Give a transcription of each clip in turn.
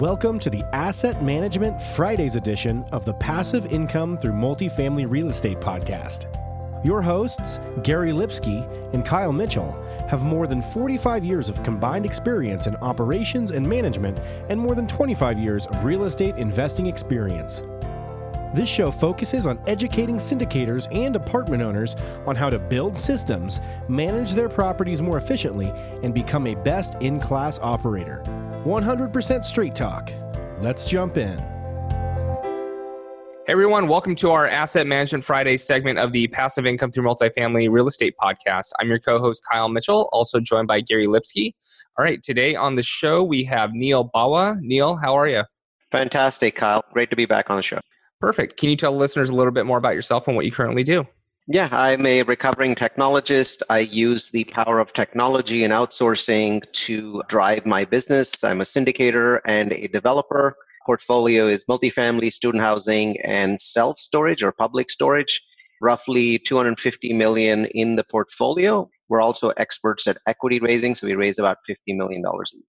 Welcome to the Asset Management Fridays edition of the Passive Income Through Multifamily Real Estate podcast. Your hosts, Gary Lipsky and Kyle Mitchell, have more than 45 years of combined experience in operations and management and more than 25 years of real estate investing experience. This show focuses on educating syndicators and apartment owners on how to build systems, manage their properties more efficiently, and become a best in class operator. 100% Street talk. Let's jump in. Hey everyone, welcome to our Asset Management Friday segment of the Passive Income Through Multifamily Real Estate Podcast. I'm your co host, Kyle Mitchell, also joined by Gary Lipsky. All right, today on the show, we have Neal Bawa. Neal, how are you? Fantastic, Kyle. Great to be back on the show. Perfect. Can you tell listeners a little bit more about yourself and what you currently do? Yeah, I'm a recovering technologist. I use the power of technology and outsourcing to drive my business. I'm a syndicator and a developer portfolio is multifamily, student housing, and self storage or public storage. Roughly 250 million in the portfolio. We're also experts at equity raising, so we raise about 50 million dollars a year.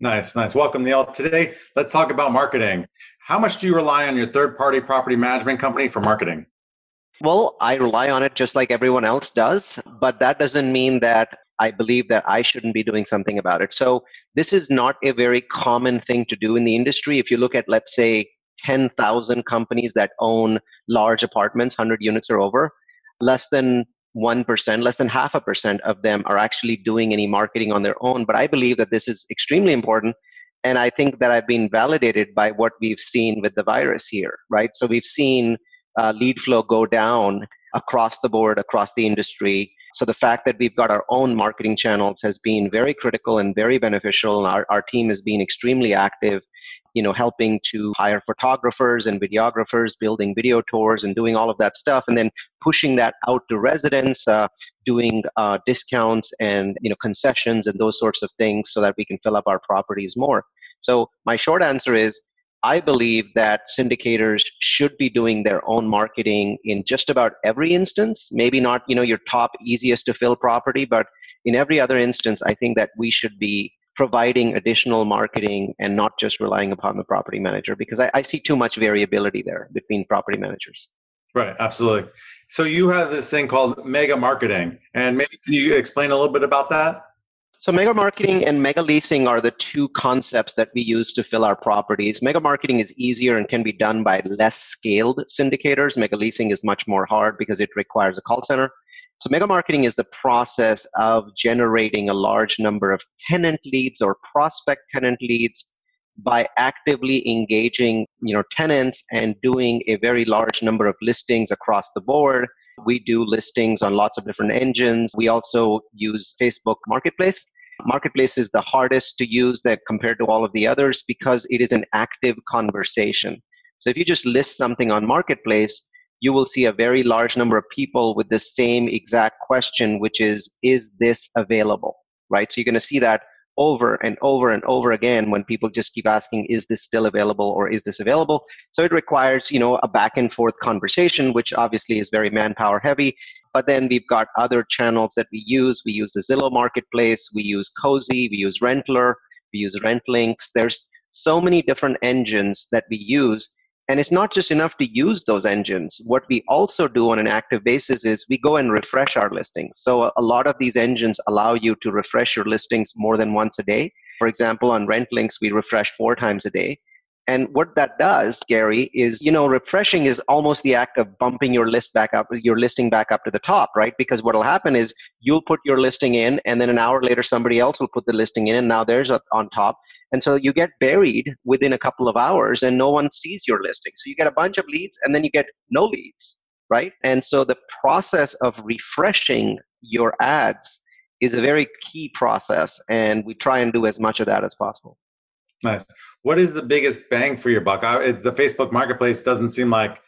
Nice, nice. Welcome, Neal. Today, let's talk about marketing. How much do you rely on your third party property management company for marketing? Well, I rely on it just like everyone else does, but that doesn't mean that I believe that I shouldn't be doing something about it. So, this is not a very common thing to do in the industry. If you look at, let's say, 10,000 companies that own large apartments, 100 units or over, less than 1%, less than half a percent of them are actually doing any marketing on their own. But I believe that this is extremely important. And I think that I've been validated by what we've seen with the virus here, right? So, we've seen uh, lead flow go down across the board, across the industry. So the fact that we've got our own marketing channels has been very critical and very beneficial. Our, our team has been extremely active, you know, helping to hire photographers and videographers, building video tours and doing all of that stuff, and then pushing that out to residents, uh, doing uh, discounts and you know concessions and those sorts of things so that we can fill up our properties more. So my short answer is I believe that syndicators should be doing their own marketing in just about every instance. Maybe not, you know, your top easiest to fill property, but in every other instance, I think that we should be providing additional marketing and not just relying upon the property manager because I, I see too much variability there between property managers. Right, absolutely. So you have this thing called mega marketing, and maybe can you explain a little bit about that? So mega marketing and mega leasing are the two concepts that we use to fill our properties. Mega marketing is easier and can be done by less scaled syndicators. Mega leasing is much more hard because it requires a call center. So mega marketing is the process of generating a large number of tenant leads or prospect tenant leads by actively engaging, you know, tenants and doing a very large number of listings across the board we do listings on lots of different engines. We also use Facebook Marketplace. Marketplace is the hardest to use that compared to all of the others because it is an active conversation. So if you just list something on Marketplace, you will see a very large number of people with the same exact question, which is, is this available? Right? So you're going to see that over and over and over again when people just keep asking is this still available or is this available? So it requires you know a back and forth conversation which obviously is very manpower heavy. But then we've got other channels that we use. We use the zillow marketplace. We use cozy. We use rentler. We use rentlinx there's so many different engines that we use and it's not just enough to use those engines. What we also do on an active basis is we go and refresh our listings. So a lot of these engines allow you to refresh your listings more than once a day. For example, on RentLinx, we refresh four times a day. And what that does, Gary, is you know refreshing is almost the act of bumping your list back up, your listing back up to the top, right? Because what'll happen is you'll put your listing in, and then an hour later somebody else will put the listing in, and now there's on top, and so you get buried within a couple of hours, and no one sees your listing. So you get a bunch of leads, and then you get no leads, right? And so the process of refreshing your ads is a very key process, and we try and do as much of that as possible. Nice. What is the biggest bang for your buck? I, the Facebook Marketplace doesn't seem like,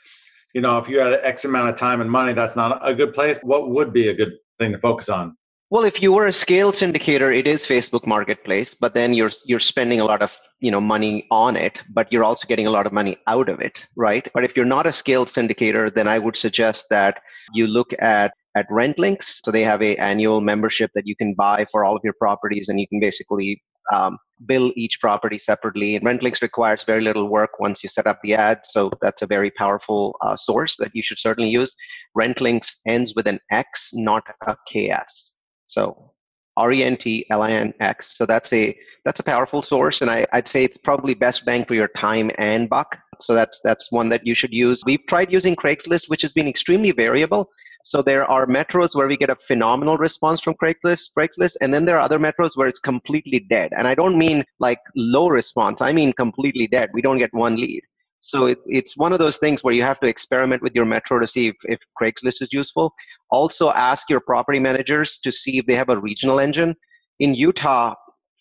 you know, if you had X amount of time and money, that's not a good place. What would be a good thing to focus on? Well, if you were a scale syndicator, it is Facebook Marketplace, but then you're you're spending a lot of you know money on it, but you're also getting a lot of money out of it, right? But if you're not a scaled syndicator, then I would suggest that you look at at RentLinx. So they have a annual membership that you can buy for all of your properties, and you can basically um, bill each property separately. And RentLinx requires very little work once you set up the ad, so that's a very powerful uh, source that you should certainly use. RentLinx ends with an X, not a KS. So R-E-N-T-L-I-N-X. So that's a that's a powerful source, and I, I'd say it's probably best bang for your time and buck. So that's that's one that you should use. We've tried using Craigslist, which has been extremely variable. So there are metros where we get a phenomenal response from Craigslist, Craigslist, and then there are other metros where it's completely dead. And I don't mean like low response. I mean completely dead. We don't get one lead. So it, it's one of those things where you have to experiment with your metro to see if, if Craigslist is useful. Also ask your property managers to see if they have a regional engine. In Utah,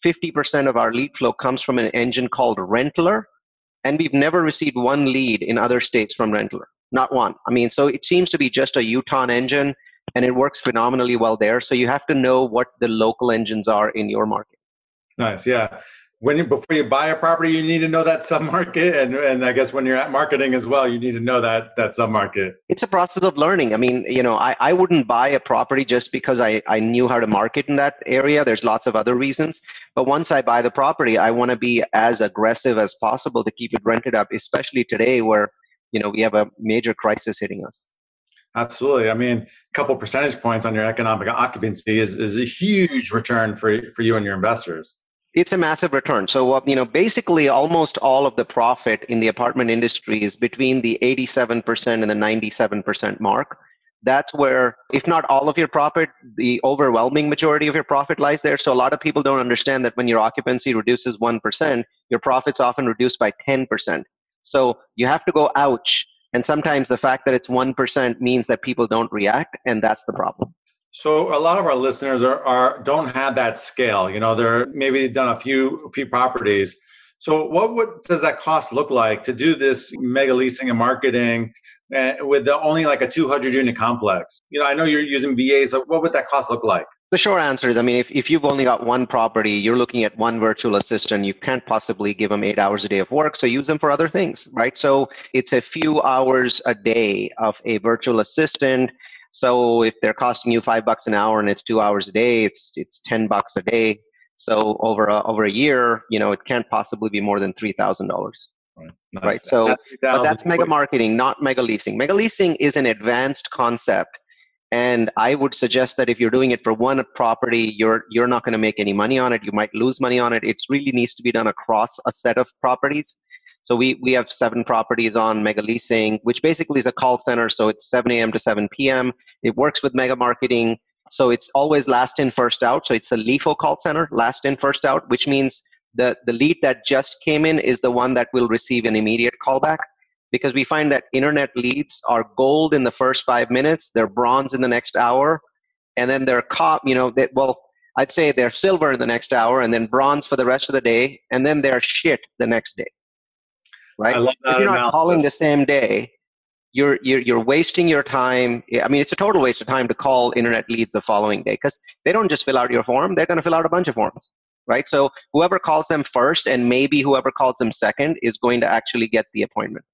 50% of our lead flow comes from an engine called Rentler, and we've never received one lead in other states from Rentler. Not one. I mean, so it seems to be just a Utah engine, and it works phenomenally well there. So you have to know what the local engines are in your market. Nice. Yeah when you, before you buy a property, you need to know that submarket, and and I guess when you're at marketing as well, you need to know that that submarket. It's a process of learning. I mean, you know, I, I wouldn't buy a property just because I I knew how to market in that area. There's lots of other reasons, but once I buy the property, I want to be as aggressive as possible to keep it rented up, especially today where you know we have a major crisis hitting us. Absolutely. I mean, a couple percentage points on your economic occupancy is, is a huge return for, for you and your investors it's a massive return. So, uh, you know, basically almost all of the profit in the apartment industry is between the 87% and the 97% mark. That's where, if not all of your profit, the overwhelming majority of your profit lies there. So, a lot of people don't understand that when your occupancy reduces 1%, your profits often reduce by 10%. So, you have to go ouch. And sometimes the fact that it's 1% means that people don't react, and that's the problem. So a lot of our listeners are, are don't have that scale. You know, they're maybe done a few a few properties. So what would, does that cost look like to do this mega leasing and marketing uh, with the, only like a 200 unit complex? You know, I know you're using VAs. So what would that cost look like? The short answer is, I mean, if, if you've only got one property, you're looking at one virtual assistant, you can't possibly give them eight hours a day of work. So use them for other things, right? So it's a few hours a day of a virtual assistant so if they're costing you five bucks an hour and it's two hours a day, it's it's ten bucks a day. So over a, over a year, you know, it can't possibly be more than three thousand dollars. Right. Nice. right. So, but that's mega marketing, not mega leasing. Mega leasing is an advanced concept, and I would suggest that if you're doing it for one property, you're you're not going to make any money on it. You might lose money on it. It really needs to be done across a set of properties. So we, we have seven properties on Mega Leasing, which basically is a call center. So it's 7 a.m. to 7 p.m. It works with Mega Marketing. So it's always last in, first out. So it's a LIFO call center, last in, first out, which means the, the lead that just came in is the one that will receive an immediate callback because we find that internet leads are gold in the first five minutes, they're bronze in the next hour, and then they're cop, you know, they, well, I'd say they're silver in the next hour, and then bronze for the rest of the day, and then they're shit the next day right? I love that if you're analysis. not calling the same day, you're, you're you're wasting your time. I mean, it's a total waste of time to call internet leads the following day because they don't just fill out your form; they're going to fill out a bunch of forms, right? So whoever calls them first, and maybe whoever calls them second, is going to actually get the appointment.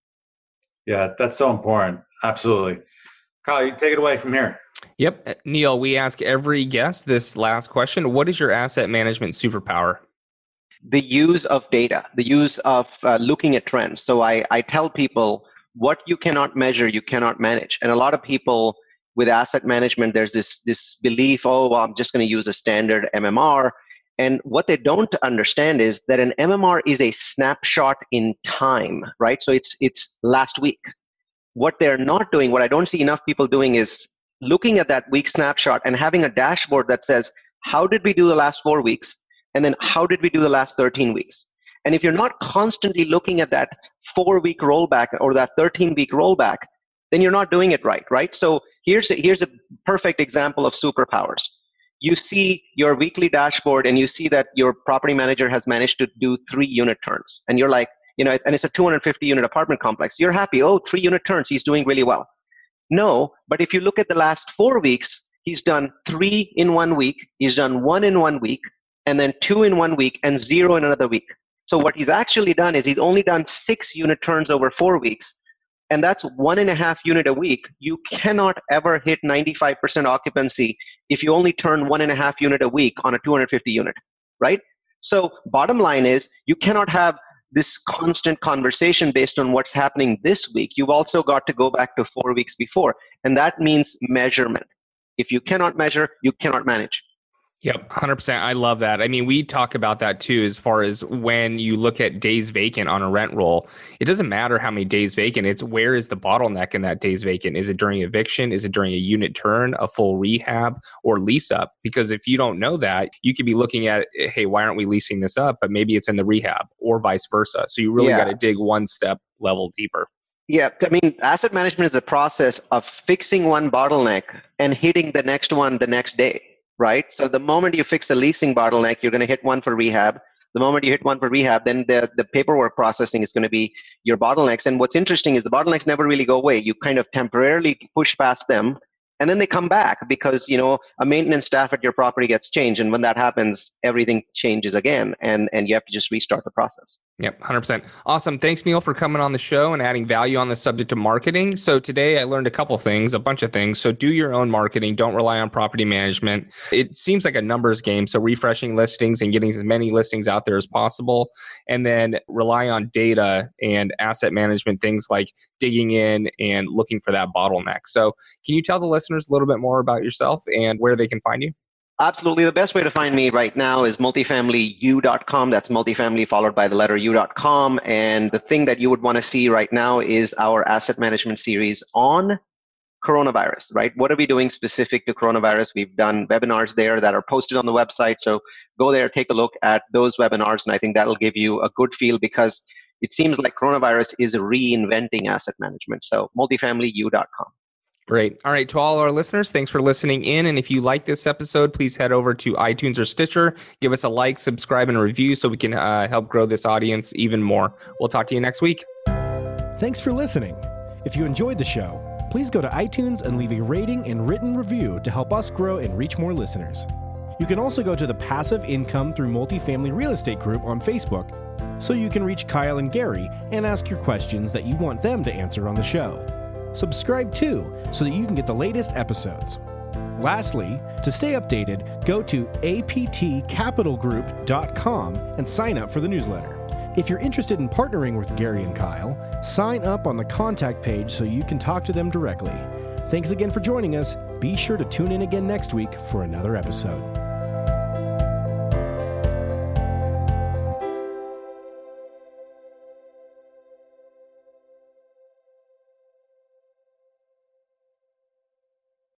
Yeah, that's so important. Absolutely, Kyle, you take it away from here. Yep, uh, Neal. We ask every guest this last question: What is your asset management superpower? the use of data, the use of uh, looking at trends. So I, I tell people what you cannot measure, you cannot manage. And a lot of people with asset management, there's this, this belief, oh, well, I'm just going to use a standard MMR. And what they don't understand is that an MMR is a snapshot in time, right? So it's, it's last week. What they're not doing, what I don't see enough people doing is looking at that week snapshot and having a dashboard that says, how did we do the last four weeks? and then how did we do the last 13 weeks and if you're not constantly looking at that four week rollback or that 13 week rollback then you're not doing it right right so here's a, here's a perfect example of superpowers you see your weekly dashboard and you see that your property manager has managed to do three unit turns. And you're like you know and it's a 250 unit apartment complex. You're happy. Oh three unit turns. He's doing really well. No but if you look at the last four weeks he's done three in one week. He's done one in one week and then two in one week and zero in another week. So what he's actually done is he's only done six unit turns over four weeks, and that's one and a half unit a week. You cannot ever hit 95% occupancy if you only turn one and a half unit a week on a 250 unit, right? So, bottom line is you cannot have this constant conversation based on what's happening this week. You've also got to go back to four weeks before, and that means measurement. If you cannot measure, you cannot manage. Yep, 100%. I love that. I mean, we talk about that too, as far as when you look at days vacant on a rent roll, it doesn't matter how many days vacant, it's where is the bottleneck in that days vacant? Is it during eviction? Is it during a unit turn, a full rehab, or lease up? Because if you don't know that, you could be looking at, hey, why aren't we leasing this up? But maybe it's in the rehab or vice versa. So you really yeah. got to dig one step level deeper. Yeah, I mean, asset management is a process of fixing one bottleneck and hitting the next one the next day right? So the moment you fix a leasing bottleneck, you're going to hit one for rehab. The moment you hit one for rehab, then the, the paperwork processing is going to be your bottlenecks. And what's interesting is the bottlenecks never really go away. You kind of temporarily push past them and then they come back because you know a maintenance staff at your property gets changed and when that happens everything changes again and and you have to just restart the process yep 100% awesome. Thanks neal for coming on the show and adding value on the subject of marketing. So today i learned a couple things a bunch of things. So do your own marketing. Don't rely on property management. It seems like a numbers game. So refreshing listings and getting as many listings out there as possible. And then rely on data and asset management things like digging in and looking for that bottleneck. So can you tell the listeners a little bit more about yourself and where they can find you? Absolutely. The best way to find me right now is multifamilyu.com. That's multifamily followed by the letter u.com. And the thing that you would want to see right now is our asset management series on coronavirus, right? What are we doing specific to coronavirus? We've done webinars there that are posted on the website. So go there, take a look at those webinars. And I think that'll give you a good feel because it seems like coronavirus is reinventing asset management. So multifamilyu.com. Great. All right. To all our listeners, thanks for listening in. And if you like this episode, please head over to iTunes or Stitcher. Give us a like, subscribe, and review so we can uh, help grow this audience even more. We'll talk to you next week. Thanks for listening. If you enjoyed the show, please go to iTunes and leave a rating and written review to help us grow and reach more listeners. You can also go to the Passive Income Through Multifamily Real Estate group on Facebook so you can reach Kyle and Gary and ask your questions that you want them to answer on the show subscribe too so that you can get the latest episodes. Lastly, to stay updated, go to aptcapitalgroup.com and sign up for the newsletter. If you're interested in partnering with Gary and Kyle, sign up on the contact page so you can talk to them directly. Thanks again for joining us. Be sure to tune in again next week for another episode.